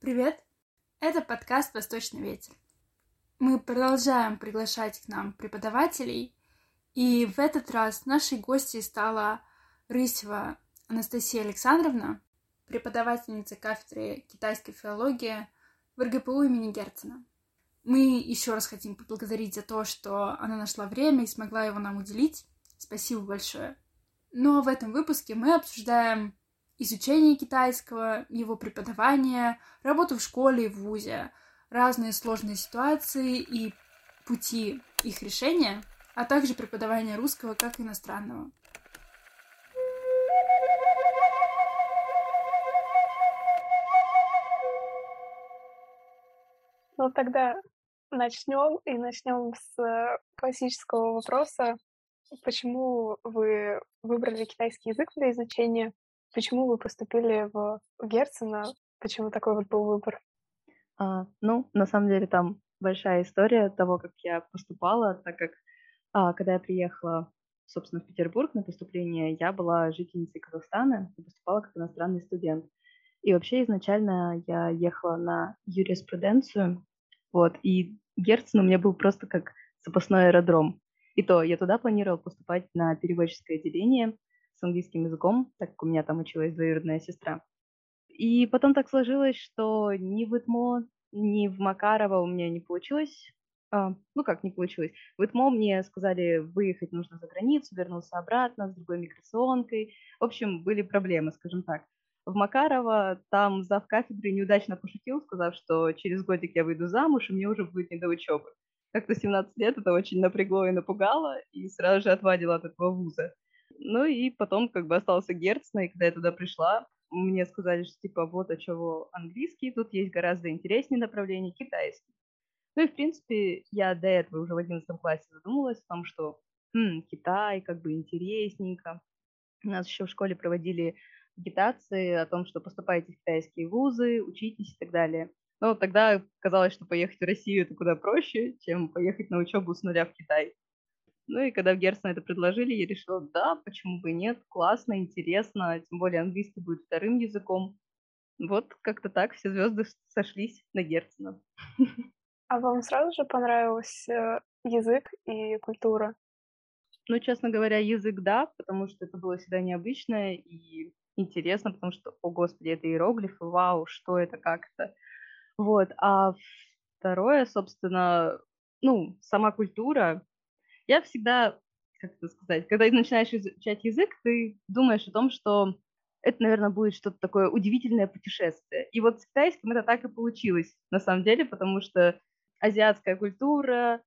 Привет! Это подкаст «Восточный ветер». Мы продолжаем приглашать к нам преподавателей, и в этот раз нашей гостьей стала Рысева Анастасия Александровна, преподавательница кафедры китайской филологии в РГПУ имени Герцена. Мы еще раз хотим поблагодарить за то, что она нашла время и смогла его нам уделить. Спасибо большое. Ну а в этом выпуске мы обсуждаем изучение китайского, его преподавание, работу в школе и в ВУЗе, разные сложные ситуации и пути их решения, а также преподавание русского как иностранного. Ну, тогда начнем и начнем с э, классического вопроса. Почему вы выбрали китайский язык для изучения? Почему вы поступили в Герцена? Почему такой вот был выбор? А, ну, на самом деле там большая история того, как я поступала, так как а, когда я приехала, собственно, в Петербург на поступление, я была жительницей Казахстана и поступала как иностранный студент. И вообще изначально я ехала на юриспруденцию, вот, и Герцен у меня был просто как запасной аэродром. И то я туда планировала поступать на переводческое отделение, с английским языком, так как у меня там училась двоюродная сестра. И потом так сложилось, что ни в ИТМО, ни в Макарова у меня не получилось. А, ну как не получилось? В ИТМО мне сказали, выехать нужно за границу, вернуться обратно с другой миграционкой. В общем, были проблемы, скажем так. В Макарова там зав кафедры неудачно пошутил, сказав, что через годик я выйду замуж, и мне уже будет не до учебы. Как-то 17 лет это очень напрягло и напугало, и сразу же отвадила от этого вуза. Ну и потом как бы остался Герцна, и когда я туда пришла, мне сказали, что типа вот, а чего английский, тут есть гораздо интереснее направление китайский. Ну и, в принципе, я до этого уже в 11 классе задумалась о том, что хм, Китай как бы интересненько. У нас еще в школе проводили агитации о том, что поступайте в китайские вузы, учитесь и так далее. Но тогда казалось, что поехать в Россию это куда проще, чем поехать на учебу с нуля в Китай. Ну и когда в Герцена это предложили, я решила, да, почему бы нет, классно, интересно, тем более английский будет вторым языком. Вот как-то так все звезды сошлись на Герцена. А вам сразу же понравился э, язык и культура? Ну, честно говоря, язык да, потому что это было всегда необычное и интересно, потому что, о господи, это иероглифы, вау, что это, как это. Вот, а второе, собственно, ну, сама культура, я всегда, как это сказать, когда начинаешь изучать язык, ты думаешь о том, что это, наверное, будет что-то такое удивительное путешествие. И вот с китайским это так и получилось, на самом деле, потому что азиатская культура,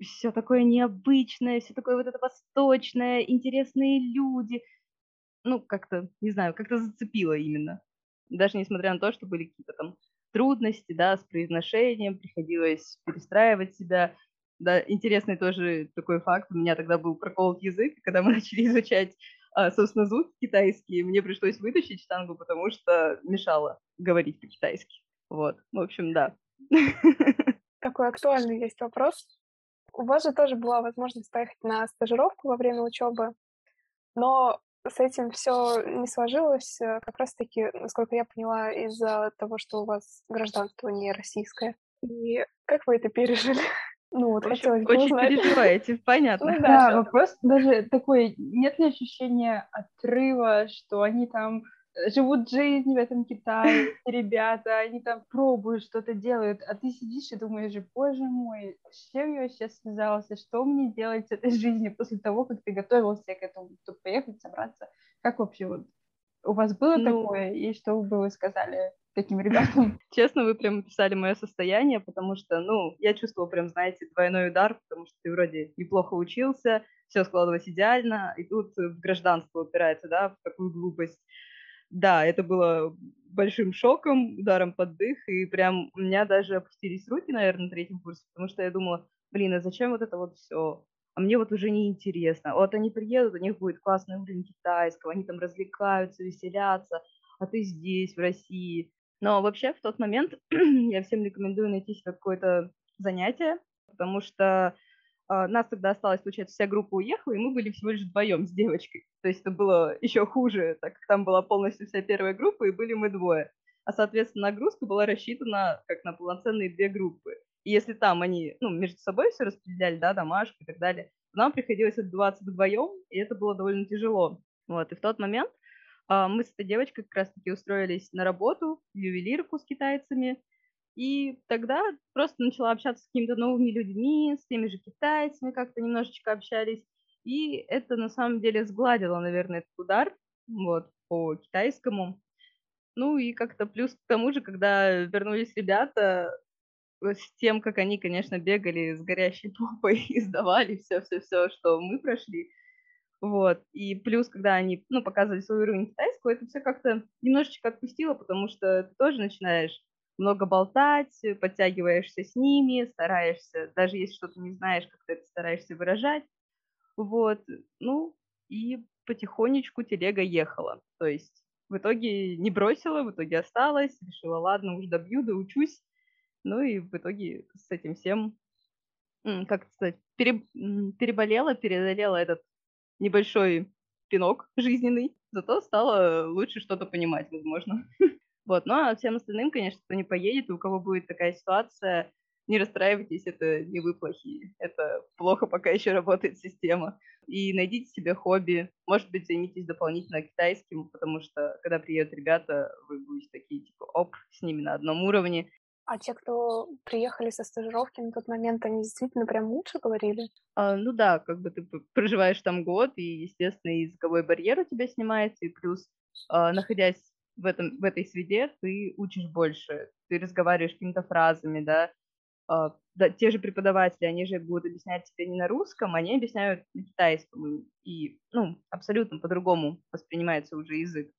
все такое необычное, все такое вот это восточное, интересные люди. Ну, как-то, не знаю, как-то зацепило именно. Даже несмотря на то, что были какие-то там трудности, да, с произношением, приходилось перестраивать себя. Да, интересный тоже такой факт. У меня тогда был проколот язык, когда мы начали изучать, а, собственно, звуки китайские, мне пришлось вытащить штангу, потому что мешало говорить по-китайски. Вот, в общем, да. Такой актуальный есть вопрос. У вас же тоже была возможность поехать на стажировку во время учебы, но с этим все не сложилось, э, как раз-таки, насколько я поняла, из-за того, что у вас гражданство не российское. И как вы это пережили? Ну, вот очень, хотелось бы Очень узнать. переживаете, понятно. Ну, да, да, вопрос даже такой, нет ли ощущения отрыва, что они там э, живут жизнь в этом Китае, ребята, они там пробуют, что-то делают, а ты сидишь и думаешь, боже мой, с чем я сейчас связался, что мне делать с этой жизнью после того, как ты готовился к этому, чтобы поехать, собраться, как вообще вот у вас было ну, такое, и что бы вы сказали таким ребятам. Честно, вы прям описали мое состояние, потому что, ну, я чувствовала прям, знаете, двойной удар, потому что ты вроде неплохо учился, все складывалось идеально, и тут в гражданство упирается, да, в такую глупость. Да, это было большим шоком, ударом под дых, и прям у меня даже опустились руки, наверное, на третьем курсе, потому что я думала, блин, а зачем вот это вот все? А мне вот уже не интересно. Вот они приедут, у них будет классный уровень китайского, они там развлекаются, веселятся, а ты здесь, в России. Но вообще в тот момент я всем рекомендую найти себе какое-то занятие, потому что э, нас тогда осталось, получается, вся группа уехала, и мы были всего лишь вдвоем с девочкой. То есть это было еще хуже, так как там была полностью вся первая группа, и были мы двое. а, соответственно, нагрузка была рассчитана как на полноценные две группы. И если там они, ну, между собой все распределяли, да, домашку и так далее, нам приходилось отдуваться вдвоем, и это было довольно тяжело. Вот, и в тот момент мы с этой девочкой как раз-таки устроились на работу в ювелирку с китайцами, и тогда просто начала общаться с какими-то новыми людьми, с теми же китайцами как-то немножечко общались. И это на самом деле сгладило, наверное, этот удар вот, по китайскому. Ну и как-то плюс к тому же, когда вернулись ребята, с тем, как они, конечно, бегали с горящей попой и сдавали все-все-все, что мы прошли. Вот. И плюс, когда они ну, показывали свой уровень китайского, это все как-то немножечко отпустило, потому что ты тоже начинаешь много болтать, подтягиваешься с ними, стараешься, даже если что-то не знаешь, как ты это стараешься выражать. Вот. Ну, и потихонечку телега ехала. То есть в итоге не бросила, в итоге осталась, решила, ладно, уж добью, доучусь. Ну и в итоге с этим всем, как сказать, переболела, преодолела этот небольшой пинок жизненный, зато стало лучше что-то понимать, возможно. Вот, ну а всем остальным, конечно, кто не поедет, у кого будет такая ситуация, не расстраивайтесь, это не вы плохие, это плохо пока еще работает система. И найдите себе хобби, может быть, займитесь дополнительно китайским, потому что, когда приедут ребята, вы будете такие, типа, оп, с ними на одном уровне. А те, кто приехали со стажировки на тот момент, они действительно прям лучше говорили? А, ну да, как бы ты проживаешь там год, и, естественно, языковой барьер у тебя снимается, и плюс, а, находясь в, этом, в этой среде, ты учишь больше, ты разговариваешь какими-то фразами, да, Uh, да, те же преподаватели, они же будут объяснять тебе не на русском, они объясняют на китайском, и, ну, абсолютно по-другому воспринимается уже язык.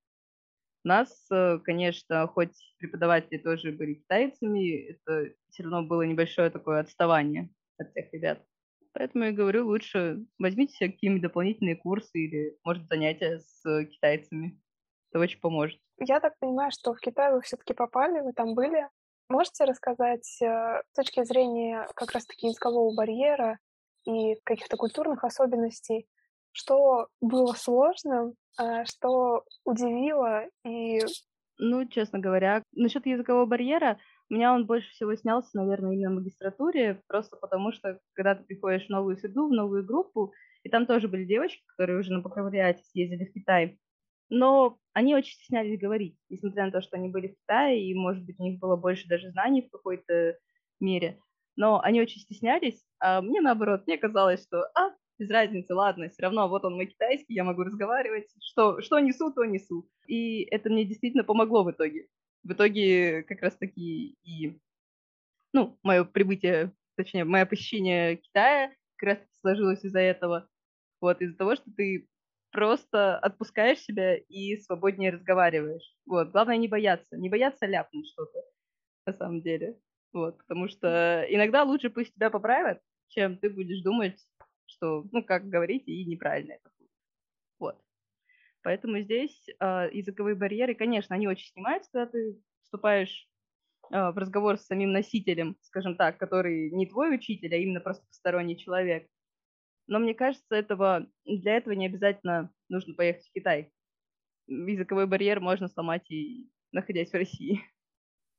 Нас, э, конечно, хоть преподаватели тоже были китайцами, это все равно было небольшое такое отставание от всех ребят. Поэтому я говорю, лучше возьмите себе какие-нибудь дополнительные курсы или, может, занятия с китайцами. Это очень поможет. Я так понимаю, что в Китай вы все-таки попали, вы там были. Можете рассказать э, с точки зрения как раз-таки языкового барьера и каких-то культурных особенностей, что было сложным, э, что удивило и... Ну, честно говоря, насчет языкового барьера, у меня он больше всего снялся, наверное, именно в магистратуре, просто потому что, когда ты приходишь в новую среду, в новую группу, и там тоже были девочки, которые уже на бакалавриате съездили в Китай, но они очень стеснялись говорить, несмотря на то, что они были в Китае, и, может быть, у них было больше даже знаний в какой-то мере. Но они очень стеснялись, а мне наоборот, мне казалось, что, а, без разницы, ладно, все равно вот он мой китайский, я могу разговаривать, что, что несу, то несу. И это мне действительно помогло в итоге. В итоге как раз-таки и, ну, мое прибытие, точнее, мое посещение Китая как раз сложилось из-за этого. Вот, из-за того, что ты просто отпускаешь себя и свободнее разговариваешь. Вот, главное не бояться, не бояться ляпнуть что-то, на самом деле. Вот, потому что иногда лучше пусть тебя поправят, чем ты будешь думать, что, ну, как говорить, и неправильно это будет. Вот. Поэтому здесь э, языковые барьеры, конечно, они очень снимаются, когда ты вступаешь э, в разговор с самим носителем, скажем так, который не твой учитель, а именно просто посторонний человек. Но мне кажется, этого, для этого не обязательно нужно поехать в Китай. Языковой барьер можно сломать и находясь в России.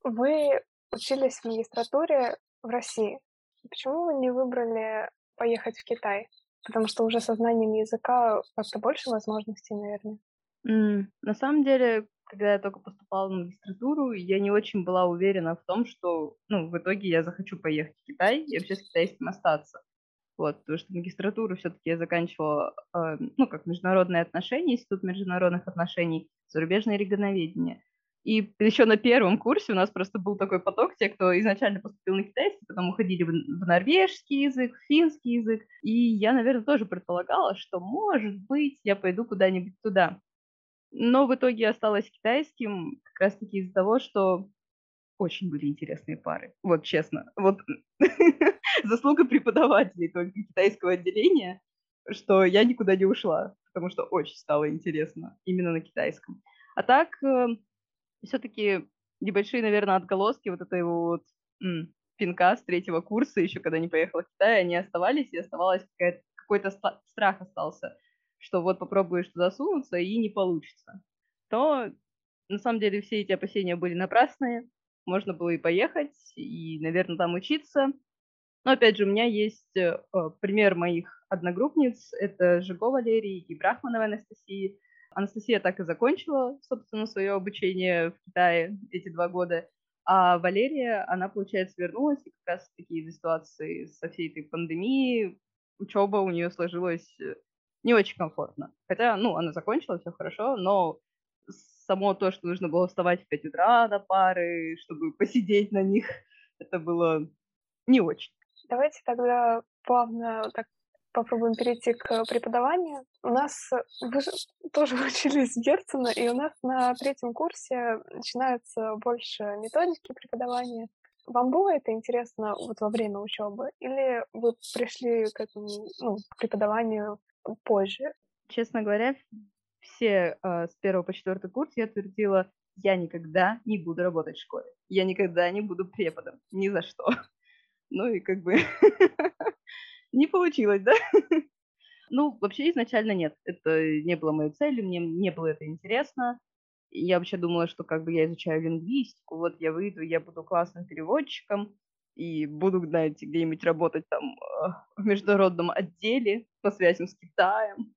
Вы учились в магистратуре в России. Почему вы не выбрали поехать в Китай? Потому что уже со знанием языка как-то больше возможностей, наверное. Mm, на самом деле, когда я только поступала в магистратуру, я не очень была уверена в том, что ну, в итоге я захочу поехать в Китай и вообще с китайским остаться. Вот, потому что магистратуру все-таки я заканчивала, э, ну, как международные отношения, институт международных отношений, зарубежное регионоведение. И еще на первом курсе у нас просто был такой поток, те, кто изначально поступил на китайский, потом уходили в, в норвежский язык, в финский язык. И я, наверное, тоже предполагала, что, может быть, я пойду куда-нибудь туда. Но в итоге осталась китайским как раз-таки из-за того, что очень были интересные пары. Вот честно. Вот заслуга преподавателей только китайского отделения, что я никуда не ушла, потому что очень стало интересно именно на китайском. А так, э, все-таки небольшие, наверное, отголоски вот этой вот м, пинка с третьего курса, еще когда не поехала в Китай, они оставались, и оставалось какой-то страх остался, что вот попробуешь туда сунуться, и не получится. То на самом деле все эти опасения были напрасные. Можно было и поехать, и, наверное, там учиться. Но, опять же, у меня есть э, пример моих одногруппниц. Это Жиго Валерий и Брахманова Анастасия. Анастасия так и закончила, собственно, свое обучение в Китае эти два года. А Валерия, она, получается, вернулась, и как раз таки из-за ситуации со всей этой пандемией учеба у нее сложилась э, не очень комфортно. Хотя, ну, она закончила, все хорошо, но само то, что нужно было вставать в 5 утра на пары, чтобы посидеть на них, это было не очень. Давайте тогда плавно так попробуем перейти к преподаванию. У нас вы же тоже учились Герцена, и у нас на третьем курсе начинается больше методики преподавания. Вам было это интересно вот во время учебы, или вы пришли к этому ну, к преподаванию позже? Честно говоря, все э, с первого по четвертый курс я твердила, я никогда не буду работать в школе, я никогда не буду преподом, ни за что. Ну и как бы не получилось, да? Ну, вообще изначально нет. Это не было моей целью, мне не было это интересно. Я вообще думала, что как бы я изучаю лингвистику, вот я выйду, я буду классным переводчиком и буду, знаете, где-нибудь работать там а, в международном отделе по связям с Китаем.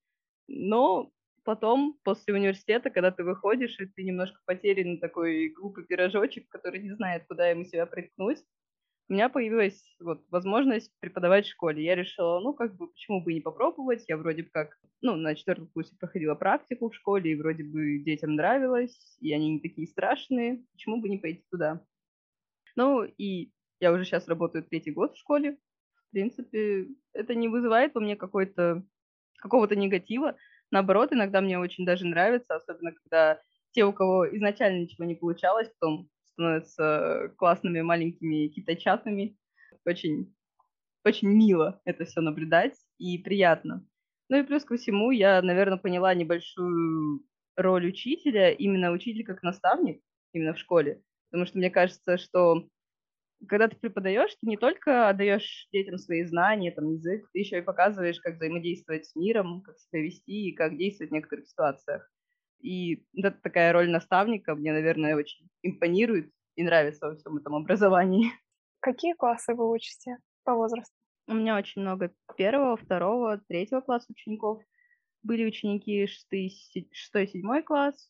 Но потом, после университета, когда ты выходишь, и ты немножко потерян такой глупый пирожочек, который не знает, куда ему себя приткнуть, у меня появилась вот возможность преподавать в школе. Я решила, ну, как бы, почему бы не попробовать? Я вроде бы как, ну, на четвертом курсе проходила практику в школе, и вроде бы детям нравилось, и они не такие страшные. Почему бы не пойти туда? Ну, и я уже сейчас работаю третий год в школе. В принципе, это не вызывает во мне какой-то какого-то негатива. Наоборот, иногда мне очень даже нравится, особенно когда те, у кого изначально ничего не получалось, потом становятся классными маленькими китайчатами. Очень, очень мило это все наблюдать и приятно. Ну и плюс ко всему я, наверное, поняла небольшую роль учителя, именно учитель как наставник, именно в школе. Потому что мне кажется, что когда ты преподаешь, ты не только отдаешь детям свои знания, там, язык, ты еще и показываешь, как взаимодействовать с миром, как себя вести и как действовать в некоторых ситуациях. И это такая роль наставника мне, наверное, очень импонирует и нравится во всем этом образовании. Какие классы вы учите по возрасту? У меня очень много первого, второго, третьего класса учеников. Были ученики шестой, шестой, седьмой класс.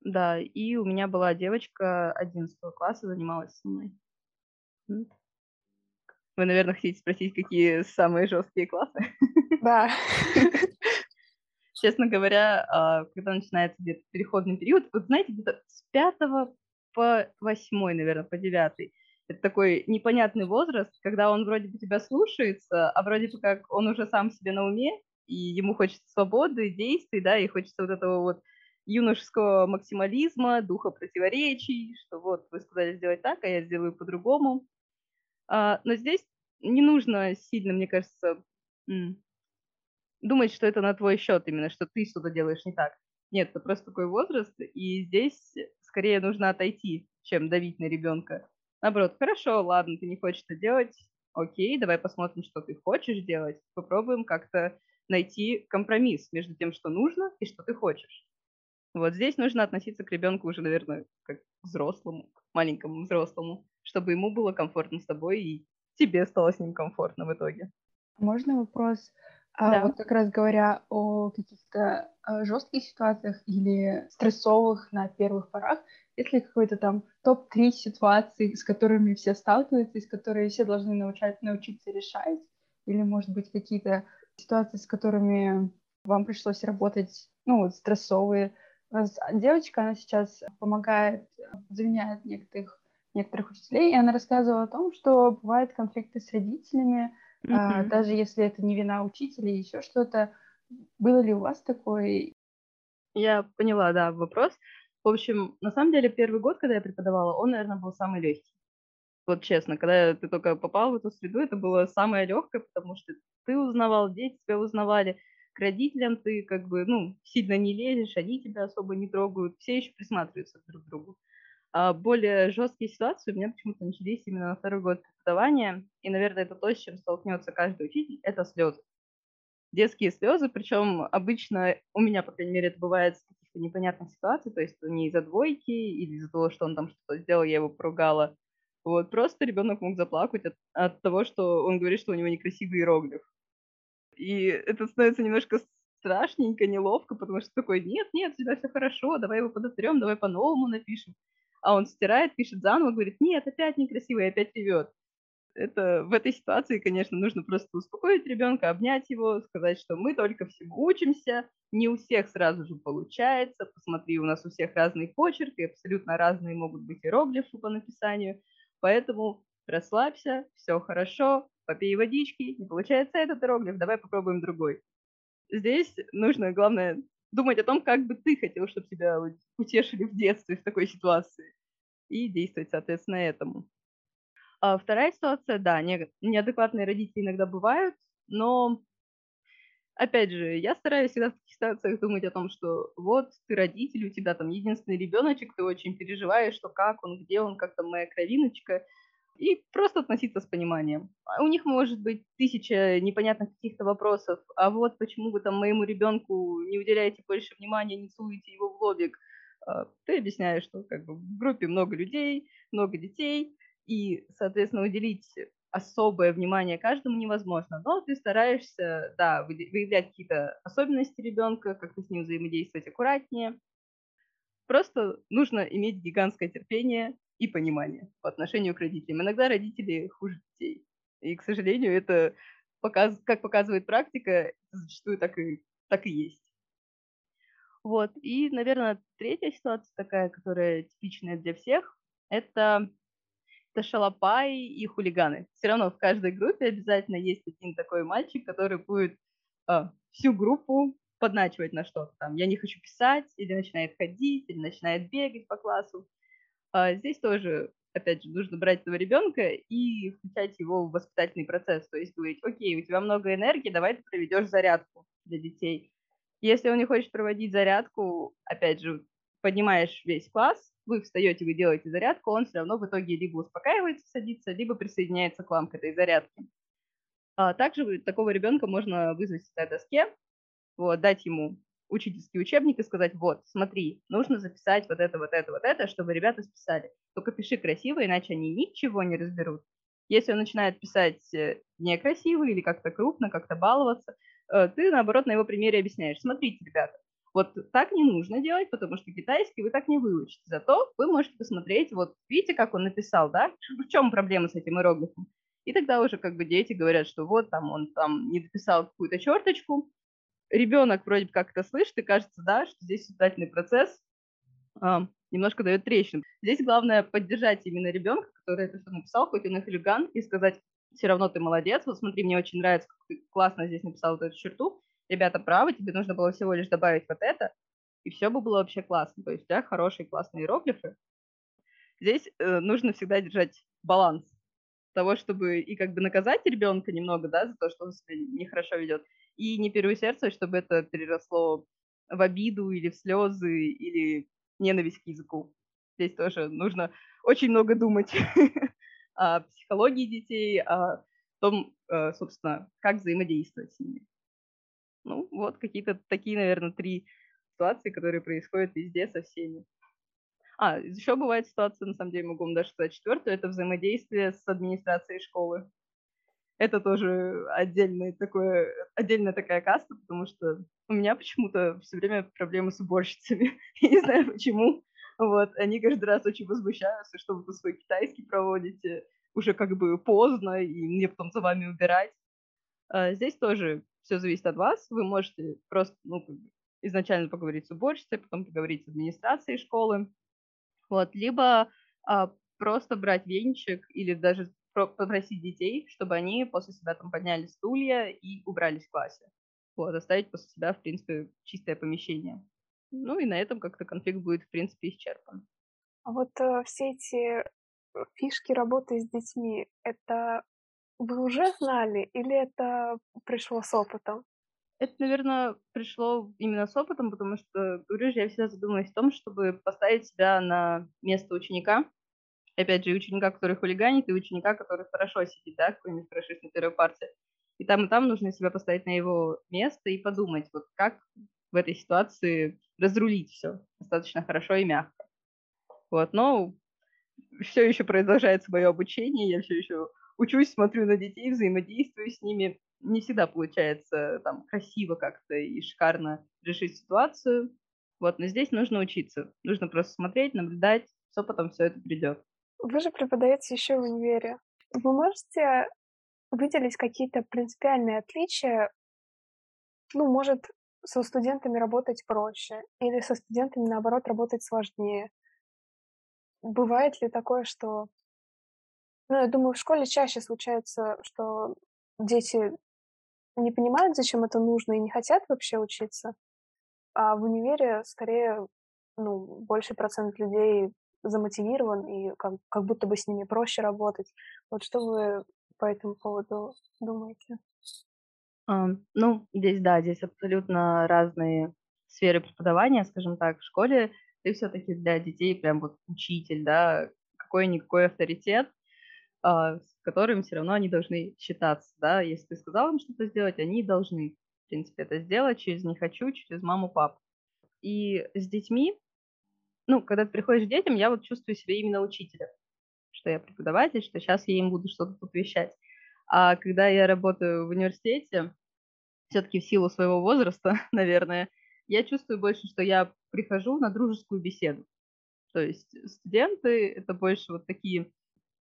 Да, и у меня была девочка одиннадцатого класса, занималась со мной. Вы, наверное, хотите спросить, какие самые жесткие классы? Да. Честно говоря, а, когда начинается где-то переходный период, вот знаете, где-то с пятого по восьмой, наверное, по девятый, это такой непонятный возраст, когда он вроде бы тебя слушается, а вроде бы как он уже сам себе на уме, и ему хочется свободы, действий, да, и хочется вот этого вот юношеского максимализма, духа противоречий, что вот вы сказали сделать так, а я сделаю по-другому. А, но здесь не нужно сильно, мне кажется, думать, что это на твой счет именно, что ты что-то делаешь не так. Нет, это просто такой возраст, и здесь скорее нужно отойти, чем давить на ребенка. Наоборот, хорошо, ладно, ты не хочешь это делать, окей, давай посмотрим, что ты хочешь делать, попробуем как-то найти компромисс между тем, что нужно и что ты хочешь. Вот здесь нужно относиться к ребенку уже, наверное, как к взрослому, к маленькому взрослому, чтобы ему было комфортно с тобой и тебе стало с ним комфортно в итоге. Можно вопрос? А да. вот как раз говоря о каких-то э, жестких ситуациях или стрессовых на первых порах, есть ли какой-то там топ-3 ситуаций, с которыми все сталкиваются, и с которыми все должны научать, научиться решать? Или, может быть, какие-то ситуации, с которыми вам пришлось работать, ну, вот стрессовые? Девочка, она сейчас помогает, заменяет некоторых, некоторых учителей, и она рассказывала о том, что бывают конфликты с родителями, Mm-hmm. А, даже если это не вина учителя еще что-то. Было ли у вас такое? Я поняла, да, вопрос. В общем, на самом деле, первый год, когда я преподавала, он, наверное, был самый легкий. Вот честно, когда ты только попал в эту среду, это было самое легкое, потому что ты узнавал, дети тебя узнавали, к родителям ты как бы, ну, сильно не лезешь, они тебя особо не трогают, все еще присматриваются друг к другу. А более жесткие ситуации у меня почему-то начались именно на второй год преподавания. И, наверное, это то, с чем столкнется каждый учитель, это слезы. Детские слезы, причем обычно у меня, по крайней мере, это бывает с каких-то непонятных ситуаций, то есть не из-за двойки или из-за того, что он там что-то сделал, я его поругала. Вот, просто ребенок мог заплакать от, от того, что он говорит, что у него некрасивый иероглиф. И это становится немножко страшненько, неловко, потому что такой, нет, нет, у тебя все хорошо, давай его подотрем, давай по-новому напишем. А он стирает, пишет заново, говорит, нет, опять некрасиво, и опять ревет. Это в этой ситуации, конечно, нужно просто успокоить ребенка, обнять его, сказать, что мы только всему учимся, не у всех сразу же получается, посмотри, у нас у всех разный почерк, и абсолютно разные могут быть иероглифы по написанию, поэтому расслабься, все хорошо, попей водички, не получается этот иероглиф, давай попробуем другой. Здесь нужно, главное, думать о том, как бы ты хотел, чтобы тебя утешили в детстве в такой ситуации, и действовать, соответственно, этому. А вторая ситуация, да, не, неадекватные родители иногда бывают, но, опять же, я стараюсь всегда в таких ситуациях думать о том, что вот ты родитель, у тебя там единственный ребеночек, ты очень переживаешь, что как он, где он, как там моя кровиночка, и просто относиться с пониманием. А у них может быть тысяча непонятных каких-то вопросов, а вот почему вы там моему ребенку не уделяете больше внимания, не целуете его в лобик. А, ты объясняешь, что как бы в группе много людей, много детей, и, соответственно, уделить особое внимание каждому невозможно, но ты стараешься, да, выявлять какие-то особенности ребенка, как-то с ним взаимодействовать аккуратнее. Просто нужно иметь гигантское терпение и понимание по отношению к родителям. Иногда родители хуже детей. И, к сожалению, это, как показывает практика, зачастую так и, так и есть. Вот. И, наверное, третья ситуация такая, которая типичная для всех, это, это шалопаи и хулиганы. Все равно в каждой группе обязательно есть один такой мальчик, который будет а, всю группу подначивать на что-то. Там, я не хочу писать, или начинает ходить, или начинает бегать по классу. А здесь тоже, опять же, нужно брать этого ребенка и включать его в воспитательный процесс. То есть говорить, окей, у тебя много энергии, давай ты проведешь зарядку для детей. Если он не хочет проводить зарядку, опять же, поднимаешь весь класс, вы встаете, вы делаете зарядку, он все равно в итоге либо успокаивается, садится, либо присоединяется к вам к этой зарядке. А также такого ребенка можно вызвать на доске, вот, дать ему учительский учебник и сказать, вот, смотри, нужно записать вот это, вот это, вот это, чтобы ребята списали. Только пиши красиво, иначе они ничего не разберут. Если он начинает писать э, некрасиво или как-то крупно, как-то баловаться, э, ты, наоборот, на его примере объясняешь. Смотрите, ребята, вот так не нужно делать, потому что китайский вы так не выучите. Зато вы можете посмотреть, вот видите, как он написал, да? В чем проблема с этим иероглифом? И тогда уже как бы дети говорят, что вот там он там не дописал какую-то черточку, ребенок вроде как это слышит, и кажется, да, что здесь воспитательный процесс а, немножко дает трещину. Здесь главное поддержать именно ребенка, который это все написал, хоть он и хулиган, и сказать, все равно ты молодец, вот смотри, мне очень нравится, как ты классно здесь написал вот эту черту, ребята правы, тебе нужно было всего лишь добавить вот это, и все бы было вообще классно. То есть тебя хорошие, классные иероглифы. Здесь э, нужно всегда держать баланс того, чтобы и как бы наказать ребенка немного, да, за то, что он себя нехорошо ведет, и не переусердствовать, чтобы это переросло в обиду или в слезы или ненависть к языку. Здесь тоже нужно очень много думать о психологии детей, о том, э, собственно, как взаимодействовать с ними. Ну, вот какие-то такие, наверное, три ситуации, которые происходят везде со всеми. А, еще бывает ситуация, на самом деле, могу вам даже сказать четвертую, это взаимодействие с администрацией школы это тоже отдельный такой, отдельная такая каста, потому что у меня почему-то все время проблемы с уборщицами. Не знаю почему. Вот, они каждый раз очень возмущаются, что вы свой китайский проводите, уже как бы поздно, и мне потом за вами убирать. А здесь тоже все зависит от вас. Вы можете просто ну, изначально поговорить с уборщицей, потом поговорить с администрацией школы. Вот, либо а, просто брать венчик или даже попросить детей, чтобы они после себя там подняли стулья и убрались в классе. Вот, оставить после себя, в принципе, чистое помещение. Ну и на этом как-то конфликт будет, в принципе, исчерпан. А вот э, все эти э, фишки работы с детьми, это вы уже знали или это пришло с опытом? Это, наверное, пришло именно с опытом, потому что, говорю же, я всегда задумываюсь о том, чтобы поставить себя на место ученика, опять же, ученика, который хулиганит, и ученика, который хорошо сидит, да, какой-нибудь хорошист на первой партии. И там, и там нужно себя поставить на его место и подумать, вот как в этой ситуации разрулить все достаточно хорошо и мягко. Вот, но все еще продолжается мое обучение, я все еще учусь, смотрю на детей, взаимодействую с ними. Не всегда получается там красиво как-то и шикарно решить ситуацию. Вот, но здесь нужно учиться. Нужно просто смотреть, наблюдать, с опытом все это придет. Вы же преподаете еще в универе. Вы можете выделить какие-то принципиальные отличия? Ну, может, со студентами работать проще или со студентами, наоборот, работать сложнее? Бывает ли такое, что... Ну, я думаю, в школе чаще случается, что дети не понимают, зачем это нужно, и не хотят вообще учиться. А в универе скорее ну, больший процент людей замотивирован, и как, как будто бы с ними проще работать. Вот что вы по этому поводу думаете? Um, ну, здесь, да, здесь абсолютно разные сферы преподавания, скажем так. В школе ты все-таки для детей прям вот учитель, да, какой-никакой авторитет, а, с которым все равно они должны считаться, да. Если ты сказал им что-то сделать, они должны, в принципе, это сделать через «не хочу», через маму, папу. И с детьми, ну, когда ты приходишь к детям, я вот чувствую себя именно учителем, что я преподаватель, что сейчас я им буду что-то тут. А когда я работаю в университете, все-таки в силу своего возраста, наверное, я чувствую больше, что я прихожу на дружескую беседу. То есть студенты — это больше вот такие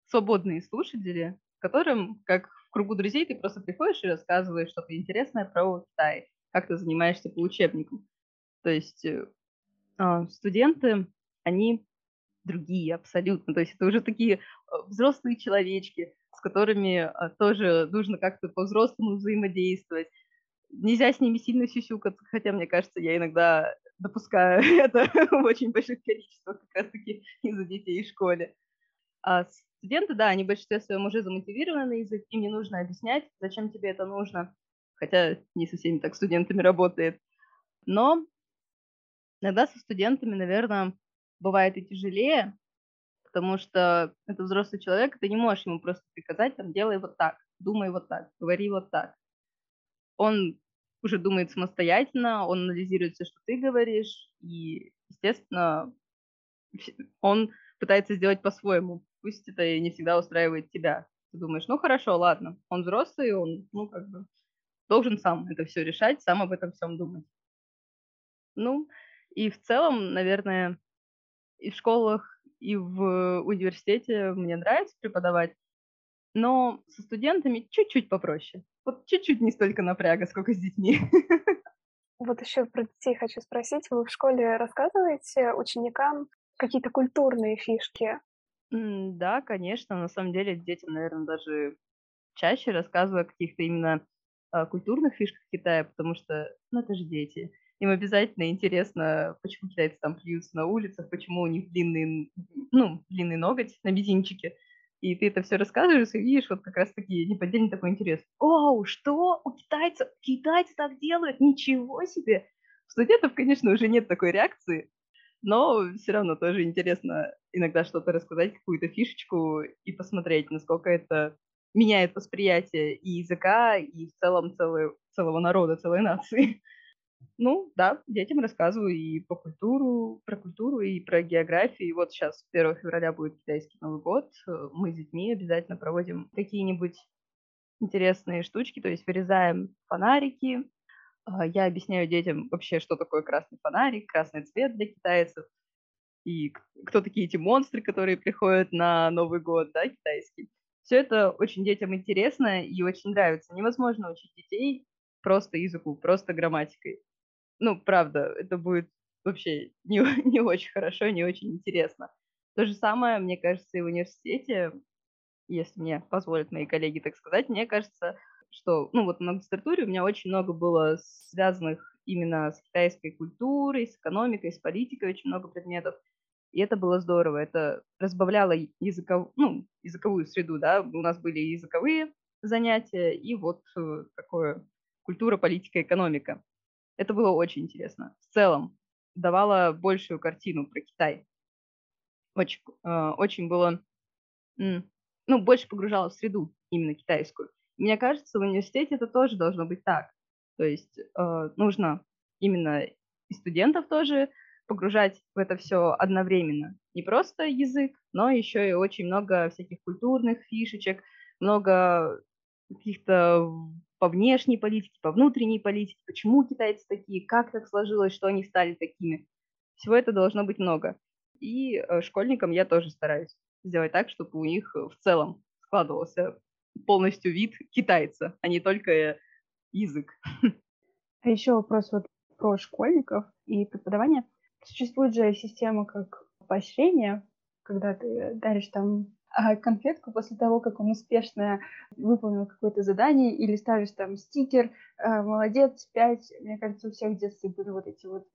свободные слушатели, которым, как в кругу друзей, ты просто приходишь и рассказываешь что-то интересное про Китай, как ты занимаешься по учебнику. То есть э, студенты, они другие абсолютно. То есть это уже такие э, взрослые человечки, с которыми а, тоже нужно как-то по-взрослому взаимодействовать нельзя с ними сильно сюсюкаться, хотя, мне кажется, я иногда допускаю это в очень больших количествах, как раз-таки из-за детей в школе. А студенты, да, они в большинстве своем уже замотивированы на язык, им не нужно объяснять, зачем тебе это нужно, хотя не со всеми так студентами работает. Но иногда со студентами, наверное, бывает и тяжелее, потому что это взрослый человек, ты не можешь ему просто приказать, там, делай вот так, думай вот так, говори вот так. Он уже думает самостоятельно, он анализирует все, что ты говоришь, и, естественно, он пытается сделать по-своему. Пусть это и не всегда устраивает тебя. Ты думаешь, ну хорошо, ладно, он взрослый, он, ну, как бы, должен сам это все решать, сам об этом всем думать. Ну, и в целом, наверное, и в школах, и в университете мне нравится преподавать, но со студентами чуть-чуть попроще. Вот чуть-чуть не столько напряга, сколько с детьми. Вот еще про детей хочу спросить. Вы в школе рассказываете ученикам какие-то культурные фишки? Да, конечно. На самом деле детям, наверное, даже чаще рассказываю о каких-то именно а, культурных фишках Китая, потому что, ну, это же дети. Им обязательно интересно, почему китайцы там плюются на улицах, почему у них длинный, ну, длинный ноготь на мизинчике, и ты это все рассказываешь, и видишь вот как раз-таки неподдельный такой интерес. Оу, что? У китайцев, китайцы так делают? Ничего себе! У студентов, конечно, уже нет такой реакции, но все равно тоже интересно иногда что-то рассказать, какую-то фишечку и посмотреть, насколько это меняет восприятие и языка, и в целом целого, целого народа, целой нации. Ну, да, детям рассказываю и по культуру, про культуру, и про географию. И вот сейчас 1 февраля будет китайский Новый год. Э, мы с детьми обязательно проводим какие-нибудь интересные штучки, то есть вырезаем фонарики. А, я объясняю детям вообще, что такое красный фонарик, красный цвет для китайцев, и кто такие эти монстры, которые приходят на Новый год, да, китайский. Все это очень детям интересно и очень нравится. Невозможно учить детей просто языку, просто грамматикой ну, правда, это будет вообще не, не очень хорошо, не очень интересно. То же самое, мне кажется, и в университете, если мне позволят мои коллеги так сказать, мне кажется, что, ну, вот в магистратуре у меня очень много было связанных именно с китайской культурой, с экономикой, с политикой, очень много предметов. И это было здорово. Это разбавляло языков, ну, языковую среду, да. У нас были языковые занятия, и вот э, такое культура, политика, экономика. Это было очень интересно. В целом, давала большую картину про Китай. Очень, э, очень было, ну, больше погружала в среду именно китайскую. Мне кажется, в университете это тоже должно быть так. То есть э, нужно именно и студентов тоже погружать в это все одновременно. Не просто язык, но еще и очень много всяких культурных фишечек, много каких-то по внешней политике, по внутренней политике, почему китайцы такие, как так сложилось, что они стали такими. Всего это должно быть много. И э, школьникам я тоже стараюсь сделать так, чтобы у них в целом складывался полностью вид китайца, а не только язык. А еще вопрос вот про школьников и преподавание. Существует же система как поощрение, когда ты даришь там конфетку после того, как он успешно выполнил какое-то задание, или ставишь там стикер а, «молодец, пять». Мне кажется, у всех в детстве были вот эти вот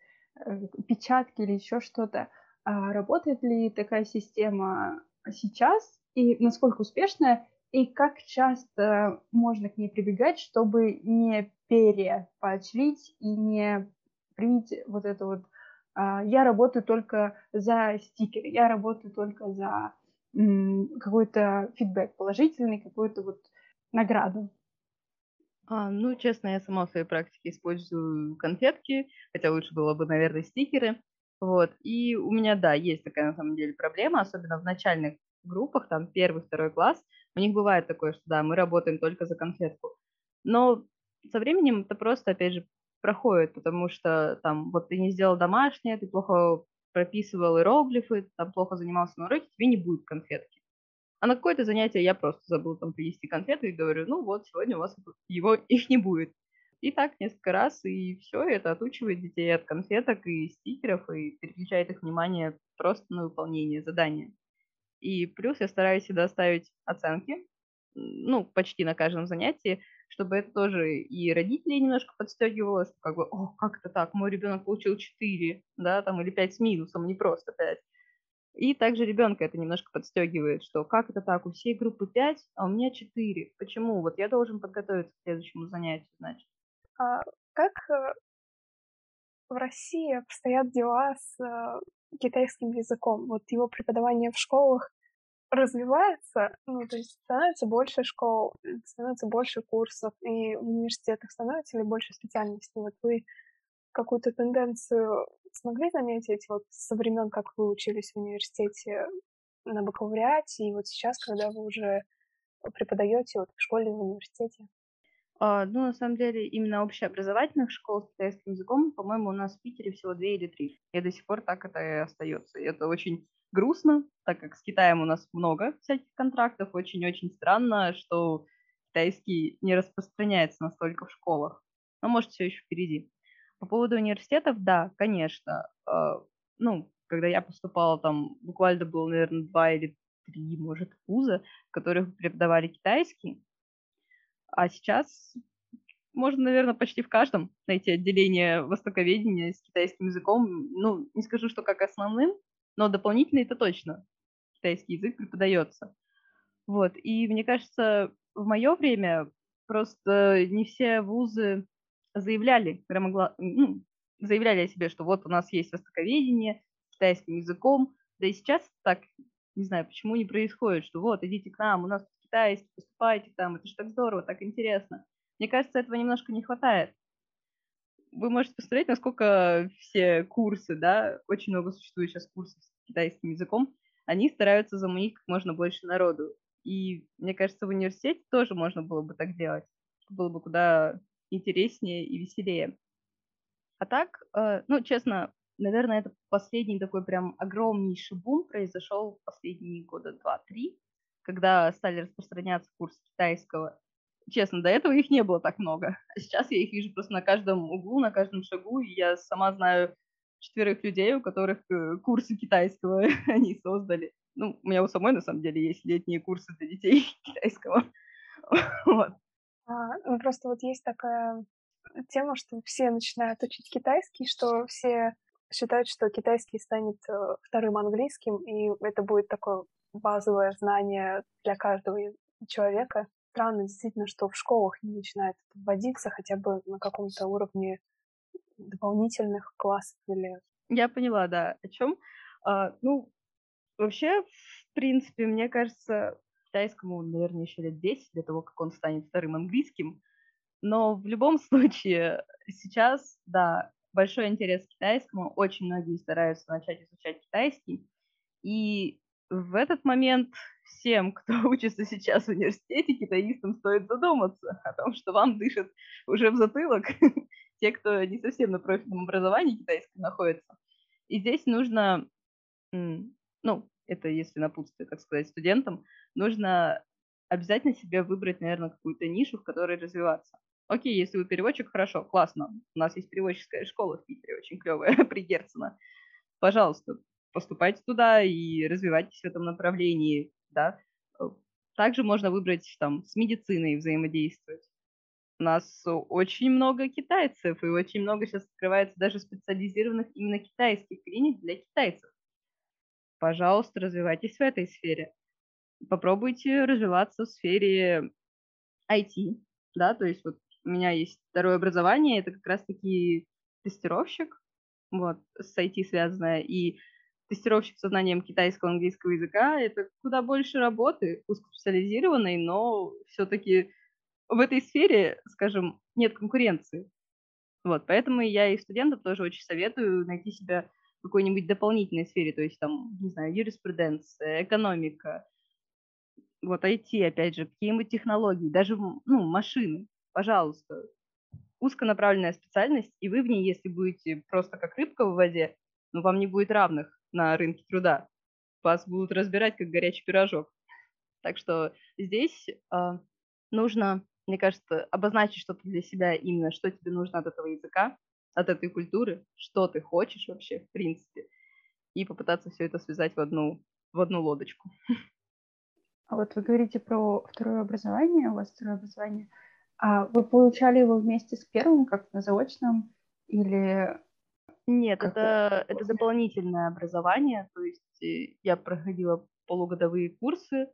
э, печатки или еще что-то. А работает ли такая система сейчас и насколько успешная, и как часто можно к ней прибегать, чтобы не перепоощрить и не привить вот это вот а, я работаю только за стикер, я работаю только за какой-то фидбэк положительный, какую-то вот награду. А, ну, честно, я сама в своей практике использую конфетки, хотя лучше было бы, наверное, стикеры. Вот. И у меня, да, есть такая на самом деле проблема, особенно в начальных группах, там первый, второй класс, у них бывает такое, что да, мы работаем только за конфетку. Но со временем это просто, опять же, проходит, потому что там вот ты не сделал домашнее, ты плохо прописывал иероглифы, там плохо занимался на уроке, тебе не будет конфетки. А на какое-то занятие я просто забыл там принести конфеты и говорю, ну вот, сегодня у вас его, их не будет. И так несколько раз, и все, это отучивает детей от конфеток и стикеров, и переключает их внимание просто на выполнение задания. И плюс я стараюсь всегда ставить оценки, ну, почти на каждом занятии, чтобы это тоже и родителей немножко подстегивало, что как бы, о, как это так, мой ребенок получил 4, да, там, или 5 с минусом, не просто 5. И также ребенка это немножко подстегивает, что как это так, у всей группы 5, а у меня 4. Почему? Вот я должен подготовиться к следующему занятию, значит. А как э, в России обстоят дела с э, китайским языком? Вот его преподавание в школах развивается, ну, то есть становится больше школ, становится больше курсов, и в университетах становится ли больше специальностей? Вот вы какую-то тенденцию смогли заметить вот со времен, как вы учились в университете на бакалавриате, и вот сейчас, когда вы уже преподаете вот в школе, в университете? А, ну, на самом деле, именно общеобразовательных школ с китайским языком, по-моему, у нас в Питере всего две или три. И до сих пор так это и остается. И это очень грустно, так как с Китаем у нас много всяких контрактов. Очень-очень странно, что китайский не распространяется настолько в школах. Но, может, все еще впереди. По поводу университетов, да, конечно. Э, ну, когда я поступала, там буквально было, наверное, два или три, может, вуза, в которых преподавали китайский. А сейчас можно, наверное, почти в каждом найти отделение востоковедения с китайским языком. Ну, не скажу, что как основным, но дополнительно это точно. Китайский язык преподается. Вот, и мне кажется, в мое время просто не все вузы заявляли, громогла... ну, заявляли о себе, что вот у нас есть востоковедение китайским языком, да и сейчас так, не знаю, почему не происходит, что вот, идите к нам, у нас китайский, поступайте там, это же так здорово, так интересно. Мне кажется, этого немножко не хватает вы можете посмотреть, насколько все курсы, да, очень много существует сейчас курсов китайским языком, они стараются заманить как можно больше народу. И мне кажется, в университете тоже можно было бы так делать. Было бы куда интереснее и веселее. А так, э, ну, честно, наверное, это последний такой прям огромнейший бум произошел последние года два-три, когда стали распространяться курсы китайского Честно, до этого их не было так много. А сейчас я их вижу просто на каждом углу, на каждом шагу, и я сама знаю четверых людей, у которых э, курсы китайского они создали. Ну, у меня у самой, на самом деле, есть летние курсы для детей китайского. Вот. А, ну, просто вот есть такая тема, что все начинают учить китайский, что все считают, что китайский станет э, вторым английским, и это будет такое базовое знание для каждого человека странно действительно, что в школах не начинает вводиться хотя бы на каком-то уровне дополнительных классов или... Я поняла, да, о чем. А, ну, вообще, в принципе, мне кажется, китайскому, наверное, еще лет 10 для того, как он станет вторым английским. Но в любом случае, сейчас, да, большой интерес к китайскому, очень многие стараются начать изучать китайский, и в этот момент всем, кто учится сейчас в университете, китаистам стоит задуматься о том, что вам дышит уже в затылок те, кто не совсем на профильном образовании китайском находится. И здесь нужно, ну, это если напутствие, так сказать, студентам, нужно обязательно себе выбрать, наверное, какую-то нишу, в которой развиваться. Окей, если вы переводчик, хорошо, классно. У нас есть переводческая школа в Питере, очень клевая, при Герцена. Пожалуйста, поступайте туда и развивайтесь в этом направлении, да. Также можно выбрать там с медициной взаимодействовать. У нас очень много китайцев, и очень много сейчас открывается даже специализированных именно китайских клиник для китайцев. Пожалуйста, развивайтесь в этой сфере. Попробуйте развиваться в сфере IT, да, то есть вот у меня есть второе образование, это как раз-таки тестировщик, вот, с IT связанное, и тестировщик с знанием китайского английского языка — это куда больше работы, узкоспециализированной, но все-таки в этой сфере, скажем, нет конкуренции. Вот, поэтому я и студентам тоже очень советую найти себя в какой-нибудь дополнительной сфере, то есть там, не знаю, юриспруденция, экономика, вот IT, опять же, какие-нибудь технологии, даже, ну, машины, пожалуйста. Узконаправленная специальность, и вы в ней, если будете просто как рыбка в воде, ну, вам не будет равных на рынке труда. Вас будут разбирать как горячий пирожок. Так что здесь э, нужно мне кажется, обозначить что-то для себя именно, что тебе нужно от этого языка, от этой культуры, что ты хочешь вообще, в принципе, и попытаться все это связать в одну, в одну лодочку. А вот вы говорите про второе образование, у вас второе образование. А вы получали его вместе с первым, как на заочном, или... Нет, это, это дополнительное образование, то есть э, я проходила полугодовые курсы,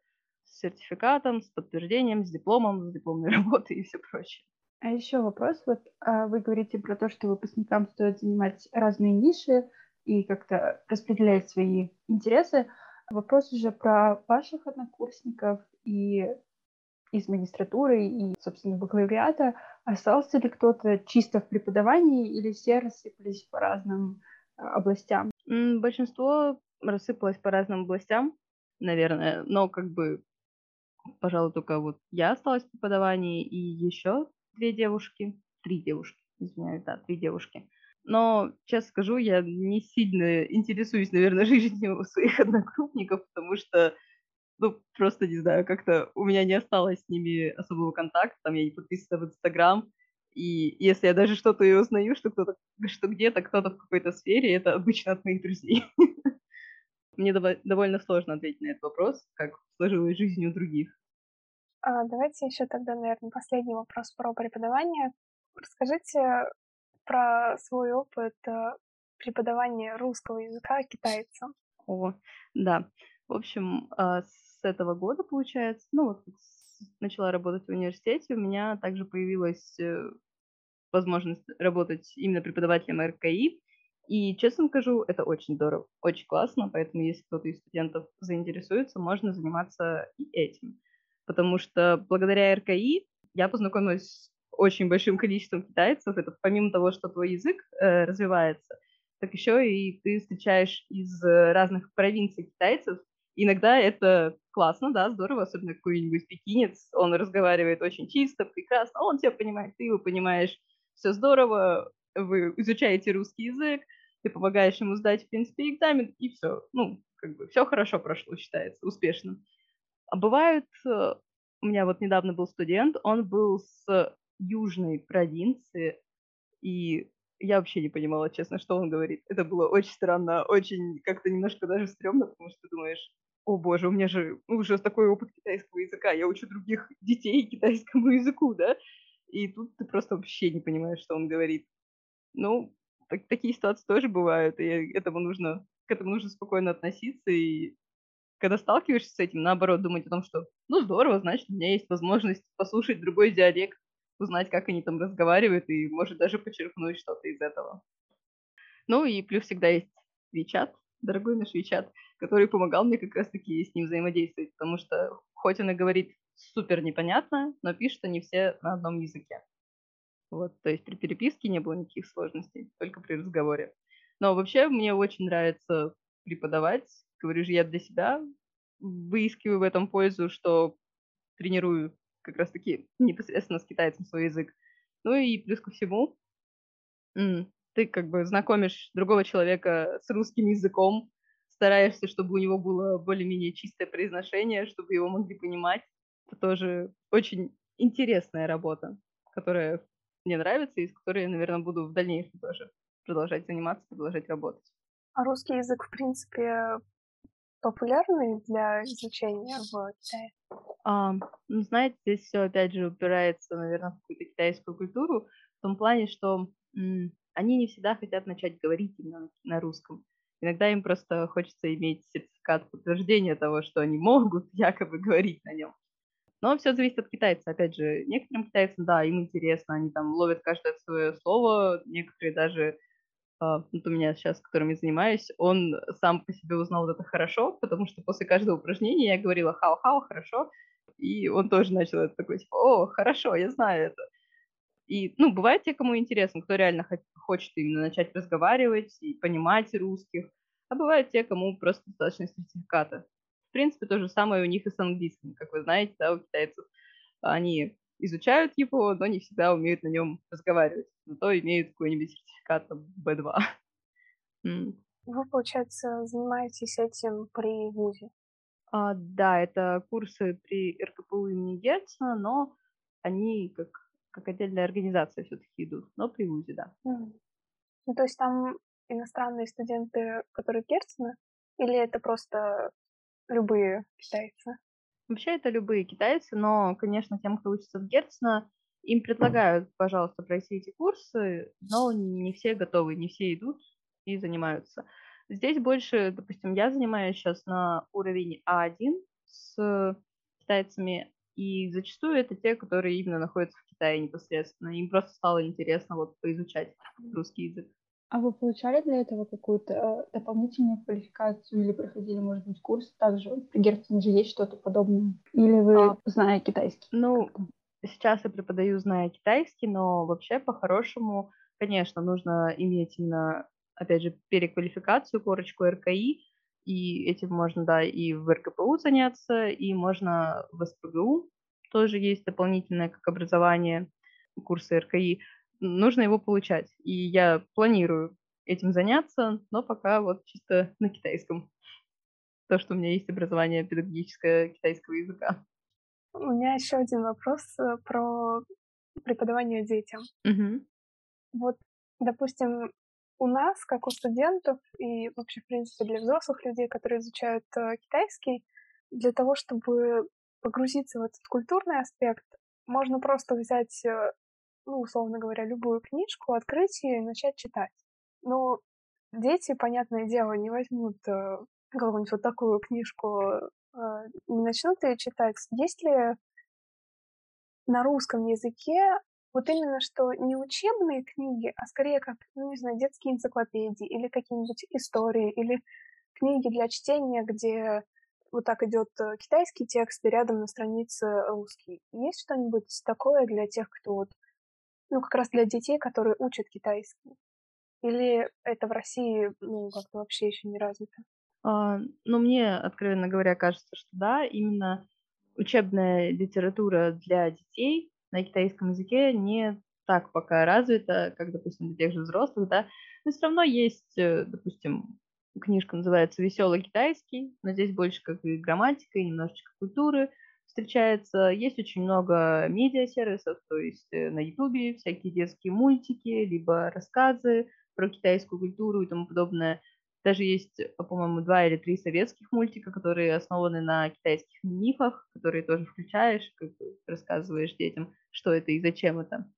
с сертификатом, с подтверждением, с дипломом, с дипломной работой и все прочее. А еще вопрос. Вот а вы говорите про то, что выпускникам стоит занимать разные ниши и как-то распределять свои интересы. Вопрос уже про ваших однокурсников и из магистратуры и, собственно, бакалавриата. Остался ли кто-то чисто в преподавании или все рассыпались по разным а, областям? Большинство рассыпалось по разным областям, наверное, но как бы пожалуй, только вот я осталась в преподавании, и еще две девушки, три девушки, извиняюсь, да, три девушки. Но, честно скажу, я не сильно интересуюсь, наверное, жизнью своих одногруппников, потому что, ну, просто не знаю, как-то у меня не осталось с ними особого контакта, там я не подписана в Инстаграм, и если я даже что-то и узнаю, что кто-то, что где-то кто-то в какой-то сфере, это обычно от моих друзей. Мне довольно сложно ответить на этот вопрос, как сложилась жизнь у других. А, давайте еще тогда, наверное, последний вопрос про преподавание. Расскажите про свой опыт э, преподавания русского языка китайцам. О, да. В общем, а, с этого года, получается, ну вот начала работать в университете, у меня также появилась э, возможность работать именно преподавателем РКИ. И, честно скажу, это очень здорово, очень классно, поэтому если кто-то из студентов заинтересуется, можно заниматься и этим. Потому что благодаря РКИ я познакомилась с очень большим количеством китайцев. Это помимо того, что твой язык э, развивается, так еще и ты встречаешь из разных провинций китайцев. Иногда это классно, да, здорово, особенно какой-нибудь пекинец, он разговаривает очень чисто, прекрасно, он тебя понимает, ты его понимаешь, все здорово, вы изучаете русский язык, ты помогаешь ему сдать, в принципе, экзамен, и все. Ну, как бы все хорошо прошло, считается, успешно. А бывают, э, у меня вот недавно был студент, он был с южной провинции, и я вообще не понимала, честно, что он говорит. Это было очень странно, очень как-то немножко даже стрёмно, потому что ты думаешь, о боже, у меня же уже такой опыт китайского языка, я учу других детей китайскому языку, да? И тут ты просто вообще не понимаешь, что он говорит. Ну, так, такие ситуации тоже бывают, и этому нужно, к этому нужно спокойно относиться, и когда сталкиваешься с этим, наоборот, думать о том, что, ну, здорово, значит, у меня есть возможность послушать другой диалект, узнать, как они там разговаривают, и, может, даже подчеркнуть что-то из этого. Ну, и плюс всегда есть WeChat, дорогой наш WeChat, который помогал мне как раз-таки с ним взаимодействовать, потому что хоть он и говорит супер непонятно, но пишут они все на одном языке. Вот, то есть при переписке не было никаких сложностей, только при разговоре. Но вообще мне очень нравится преподавать. Говорю же, я для себя выискиваю в этом пользу, что тренирую как раз-таки непосредственно с китайцем свой язык. Ну и плюс ко всему, ты как бы знакомишь другого человека с русским языком, стараешься, чтобы у него было более-менее чистое произношение, чтобы его могли понимать. Это тоже очень интересная работа, которая мне нравится и с которой я, наверное, буду в дальнейшем тоже продолжать заниматься, продолжать работать. А русский язык, в принципе, популярный для изучения в Китае? А, ну, знаете, здесь все опять же упирается, наверное, в какую-то китайскую культуру, в том плане, что м, они не всегда хотят начать говорить именно на русском. Иногда им просто хочется иметь сертификат подтверждения того, что они могут якобы говорить на нем. Но все зависит от китайца. Опять же, некоторым китайцам, да, им интересно, они там ловят каждое свое слово, некоторые даже Uh, вот у меня сейчас, которым я занимаюсь, он сам по себе узнал вот это хорошо, потому что после каждого упражнения я говорила «хау-хау, хорошо», и он тоже начал это такой, типа «О, хорошо, я знаю это». И, ну, бывает те, кому интересно, кто реально хочет именно начать разговаривать и понимать русских, а бывают те, кому просто достаточно сертификата. В принципе, то же самое у них и с английским, как вы знаете, да, у китайцев. Они изучают его, но не всегда умеют на нем разговаривать. Зато имеют какой-нибудь сертификат там, B2. Вы, получается, занимаетесь этим при ВУЗе? А, да, это курсы при РКПУ имени Герцена, но они как, как отдельная организация все-таки идут, но при ВУЗе, да. Mm. Ну, то есть там иностранные студенты, которые Герцена, или это просто любые китайцы? Вообще это любые китайцы, но, конечно, тем, кто учится в Герцена, им предлагают, пожалуйста, пройти эти курсы, но не все готовы, не все идут и занимаются. Здесь больше, допустим, я занимаюсь сейчас на уровень А1 с китайцами, и зачастую это те, которые именно находятся в Китае непосредственно. Им просто стало интересно вот поизучать русский язык. А вы получали для этого какую-то э, дополнительную квалификацию или проходили, может быть, курс? Также при Герцене же есть что-то подобное? Или вы, а, зная китайский? Ну, сейчас я преподаю, зная китайский, но вообще по-хорошему, конечно, нужно иметь именно, опять же, переквалификацию, корочку РКИ, и этим можно, да, и в РКПУ заняться, и можно в СПГУ, тоже есть дополнительное как образование, курсы РКИ нужно его получать. И я планирую этим заняться, но пока вот чисто на китайском. То, что у меня есть образование педагогическое китайского языка. У меня еще один вопрос э, про преподавание детям. Угу. Вот, допустим, у нас, как у студентов и вообще, в принципе, для взрослых людей, которые изучают э, китайский, для того, чтобы погрузиться в этот культурный аспект, можно просто взять э, ну, условно говоря, любую книжку, открыть ее и начать читать. Но дети, понятное дело, не возьмут э, какую-нибудь вот такую книжку, э, не начнут ее читать. Есть ли на русском языке вот именно что не учебные книги, а скорее как, ну, не знаю, детские энциклопедии или какие-нибудь истории, или книги для чтения, где вот так идет э, китайский текст, и рядом на странице русский. Есть что-нибудь такое для тех, кто вот ну, как раз для детей, которые учат китайский? Или это в России, ну, как-то вообще еще не развито? А, ну, мне, откровенно говоря, кажется, что да, именно учебная литература для детей на китайском языке не так пока развита, как, допустим, для тех же взрослых, да, но все равно есть, э, допустим, книжка называется «Веселый китайский», но здесь больше как и грамматика, и немножечко культуры, встречается. Есть очень много медиа-сервисов, то есть э, на Ютубе всякие детские мультики, либо рассказы про китайскую культуру и тому подобное. Даже есть, по-моему, два или три советских мультика, которые основаны на китайских мифах, которые тоже включаешь, как бы рассказываешь детям, что это и зачем это.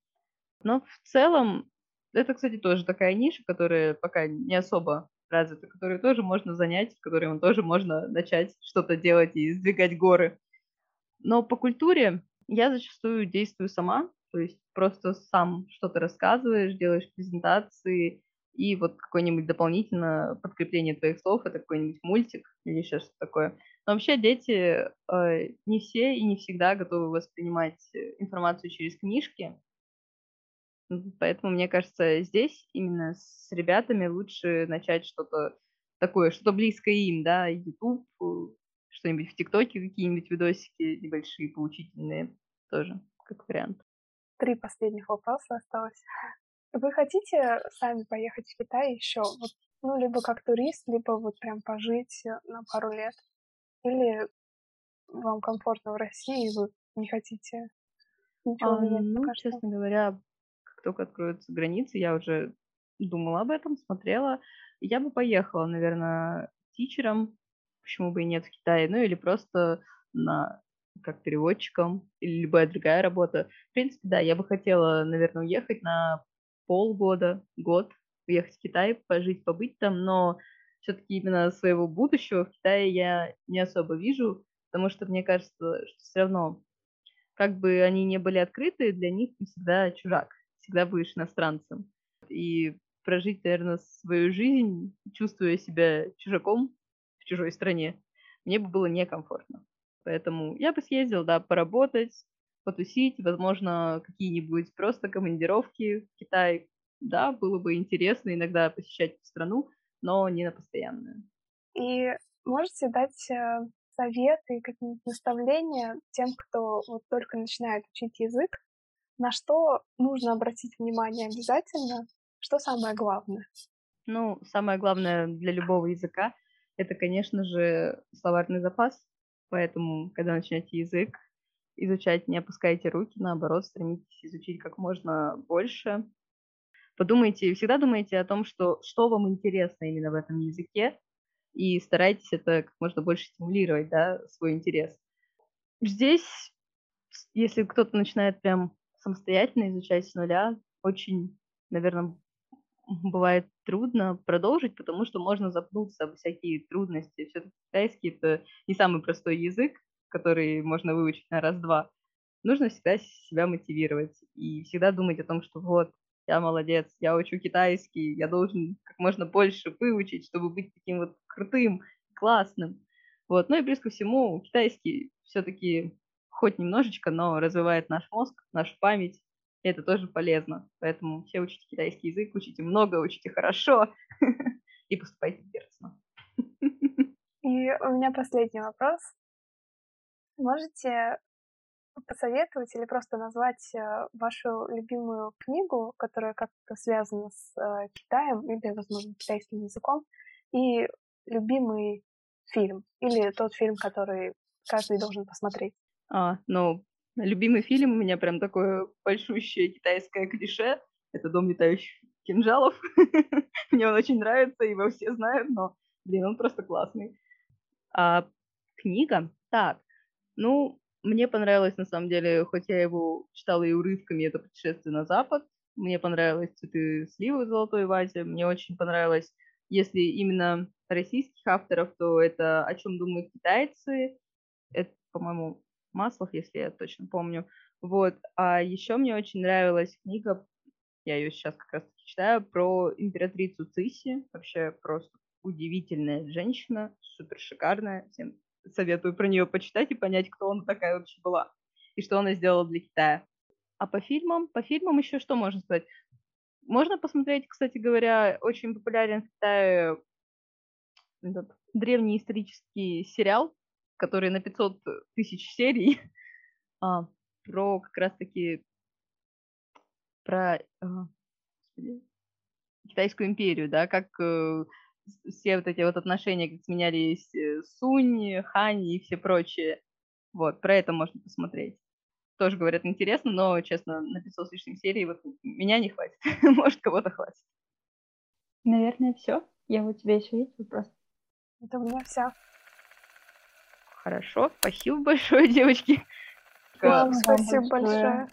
Но в целом, это, кстати, тоже такая ниша, которая пока не особо развита, которую тоже можно занять, в которой тоже можно начать что-то делать и сдвигать горы. Но по культуре я зачастую действую сама, то есть просто сам что-то рассказываешь, делаешь презентации, и вот какое-нибудь дополнительное подкрепление твоих слов, это какой-нибудь мультик или еще что-то такое. Но вообще дети э, не все и не всегда готовы воспринимать информацию через книжки. Поэтому, мне кажется, здесь именно с ребятами лучше начать что-то такое, что-то близкое им, да, YouTube, э, что-нибудь в ТикТоке, какие-нибудь видосики небольшие, поучительные тоже, как вариант. Три последних вопроса осталось. Вы хотите сами поехать в Китай еще? Вот, ну, либо как турист, либо вот прям пожить на пару лет? Или вам комфортно в России, и вы не хотите ничего а, менять? Ну, честно говоря, как только откроются границы, я уже думала об этом, смотрела. Я бы поехала, наверное, тичером, почему бы и нет в Китае, ну или просто на как переводчиком или любая другая работа. В принципе, да, я бы хотела, наверное, уехать на полгода, год, уехать в Китай, пожить, побыть там, но все-таки именно своего будущего в Китае я не особо вижу, потому что мне кажется, что все равно, как бы они не были открыты, для них ты всегда чужак, всегда будешь иностранцем. И прожить, наверное, свою жизнь, чувствуя себя чужаком чужой стране, мне бы было некомфортно. Поэтому я бы съездил, да, поработать, потусить, возможно, какие-нибудь просто командировки в Китай. Да, было бы интересно иногда посещать страну, но не на постоянную. И можете дать э, советы, какие-нибудь наставления тем, кто вот только начинает учить язык, на что нужно обратить внимание обязательно, что самое главное? Ну, самое главное для любого языка — это, конечно же, словарный запас. Поэтому, когда начинаете язык изучать, не опускайте руки, наоборот, стремитесь изучить как можно больше. Подумайте, всегда думайте о том, что, что вам интересно именно в этом языке, и старайтесь это как можно больше стимулировать, да, свой интерес. Здесь, если кто-то начинает прям самостоятельно изучать с нуля, очень, наверное, бывает трудно продолжить, потому что можно запнуться об всякие трудности. Все-таки китайский — это не самый простой язык, который можно выучить на раз-два. Нужно всегда себя мотивировать и всегда думать о том, что вот, я молодец, я учу китайский, я должен как можно больше выучить, чтобы быть таким вот крутым, классным. Вот. Ну и плюс ко всему, китайский все-таки хоть немножечко, но развивает наш мозг, нашу память, и это тоже полезно. Поэтому все учите китайский язык, учите много, учите хорошо и поступайте дерзно. И у меня последний вопрос. Можете посоветовать или просто назвать э, вашу любимую книгу, которая как-то связана с э, Китаем или, возможно, китайским языком, и любимый фильм или тот фильм, который каждый должен посмотреть? А, ну, Любимый фильм у меня прям такое большущее китайское клише. Это «Дом летающих кинжалов». Мне он очень нравится, его все знают, но, блин, он просто классный. А книга? Так, ну, мне понравилось, на самом деле, хоть я его читала и урывками, это «Путешествие на Запад». Мне понравилось «Цветы сливы в золотой вазе». Мне очень понравилось, если именно российских авторов, то это «О чем думают китайцы». Это, по-моему, Маслов, если я точно помню. Вот. А еще мне очень нравилась книга, я ее сейчас как раз читаю, про императрицу Циси. Вообще просто удивительная женщина, супер шикарная. Всем советую про нее почитать и понять, кто она такая вообще была и что она сделала для Китая. А по фильмам, по фильмам еще что можно сказать? Можно посмотреть, кстати говоря, очень популярен в Китае этот древний исторический сериал который на 500 тысяч серий, а, про как раз-таки про а, Китайскую империю, да, как э, все вот эти вот отношения, как сменялись э, Сунь, Хань и все прочие. Вот, про это можно посмотреть. Тоже, говорят, интересно, но, честно, на 500 с лишним серий вот меня не хватит. Может, кого-то хватит. Наверное, все. Я у тебя еще есть вопрос? Это у меня вся. Хорошо, спасибо большое, девочки. Вам спасибо большое.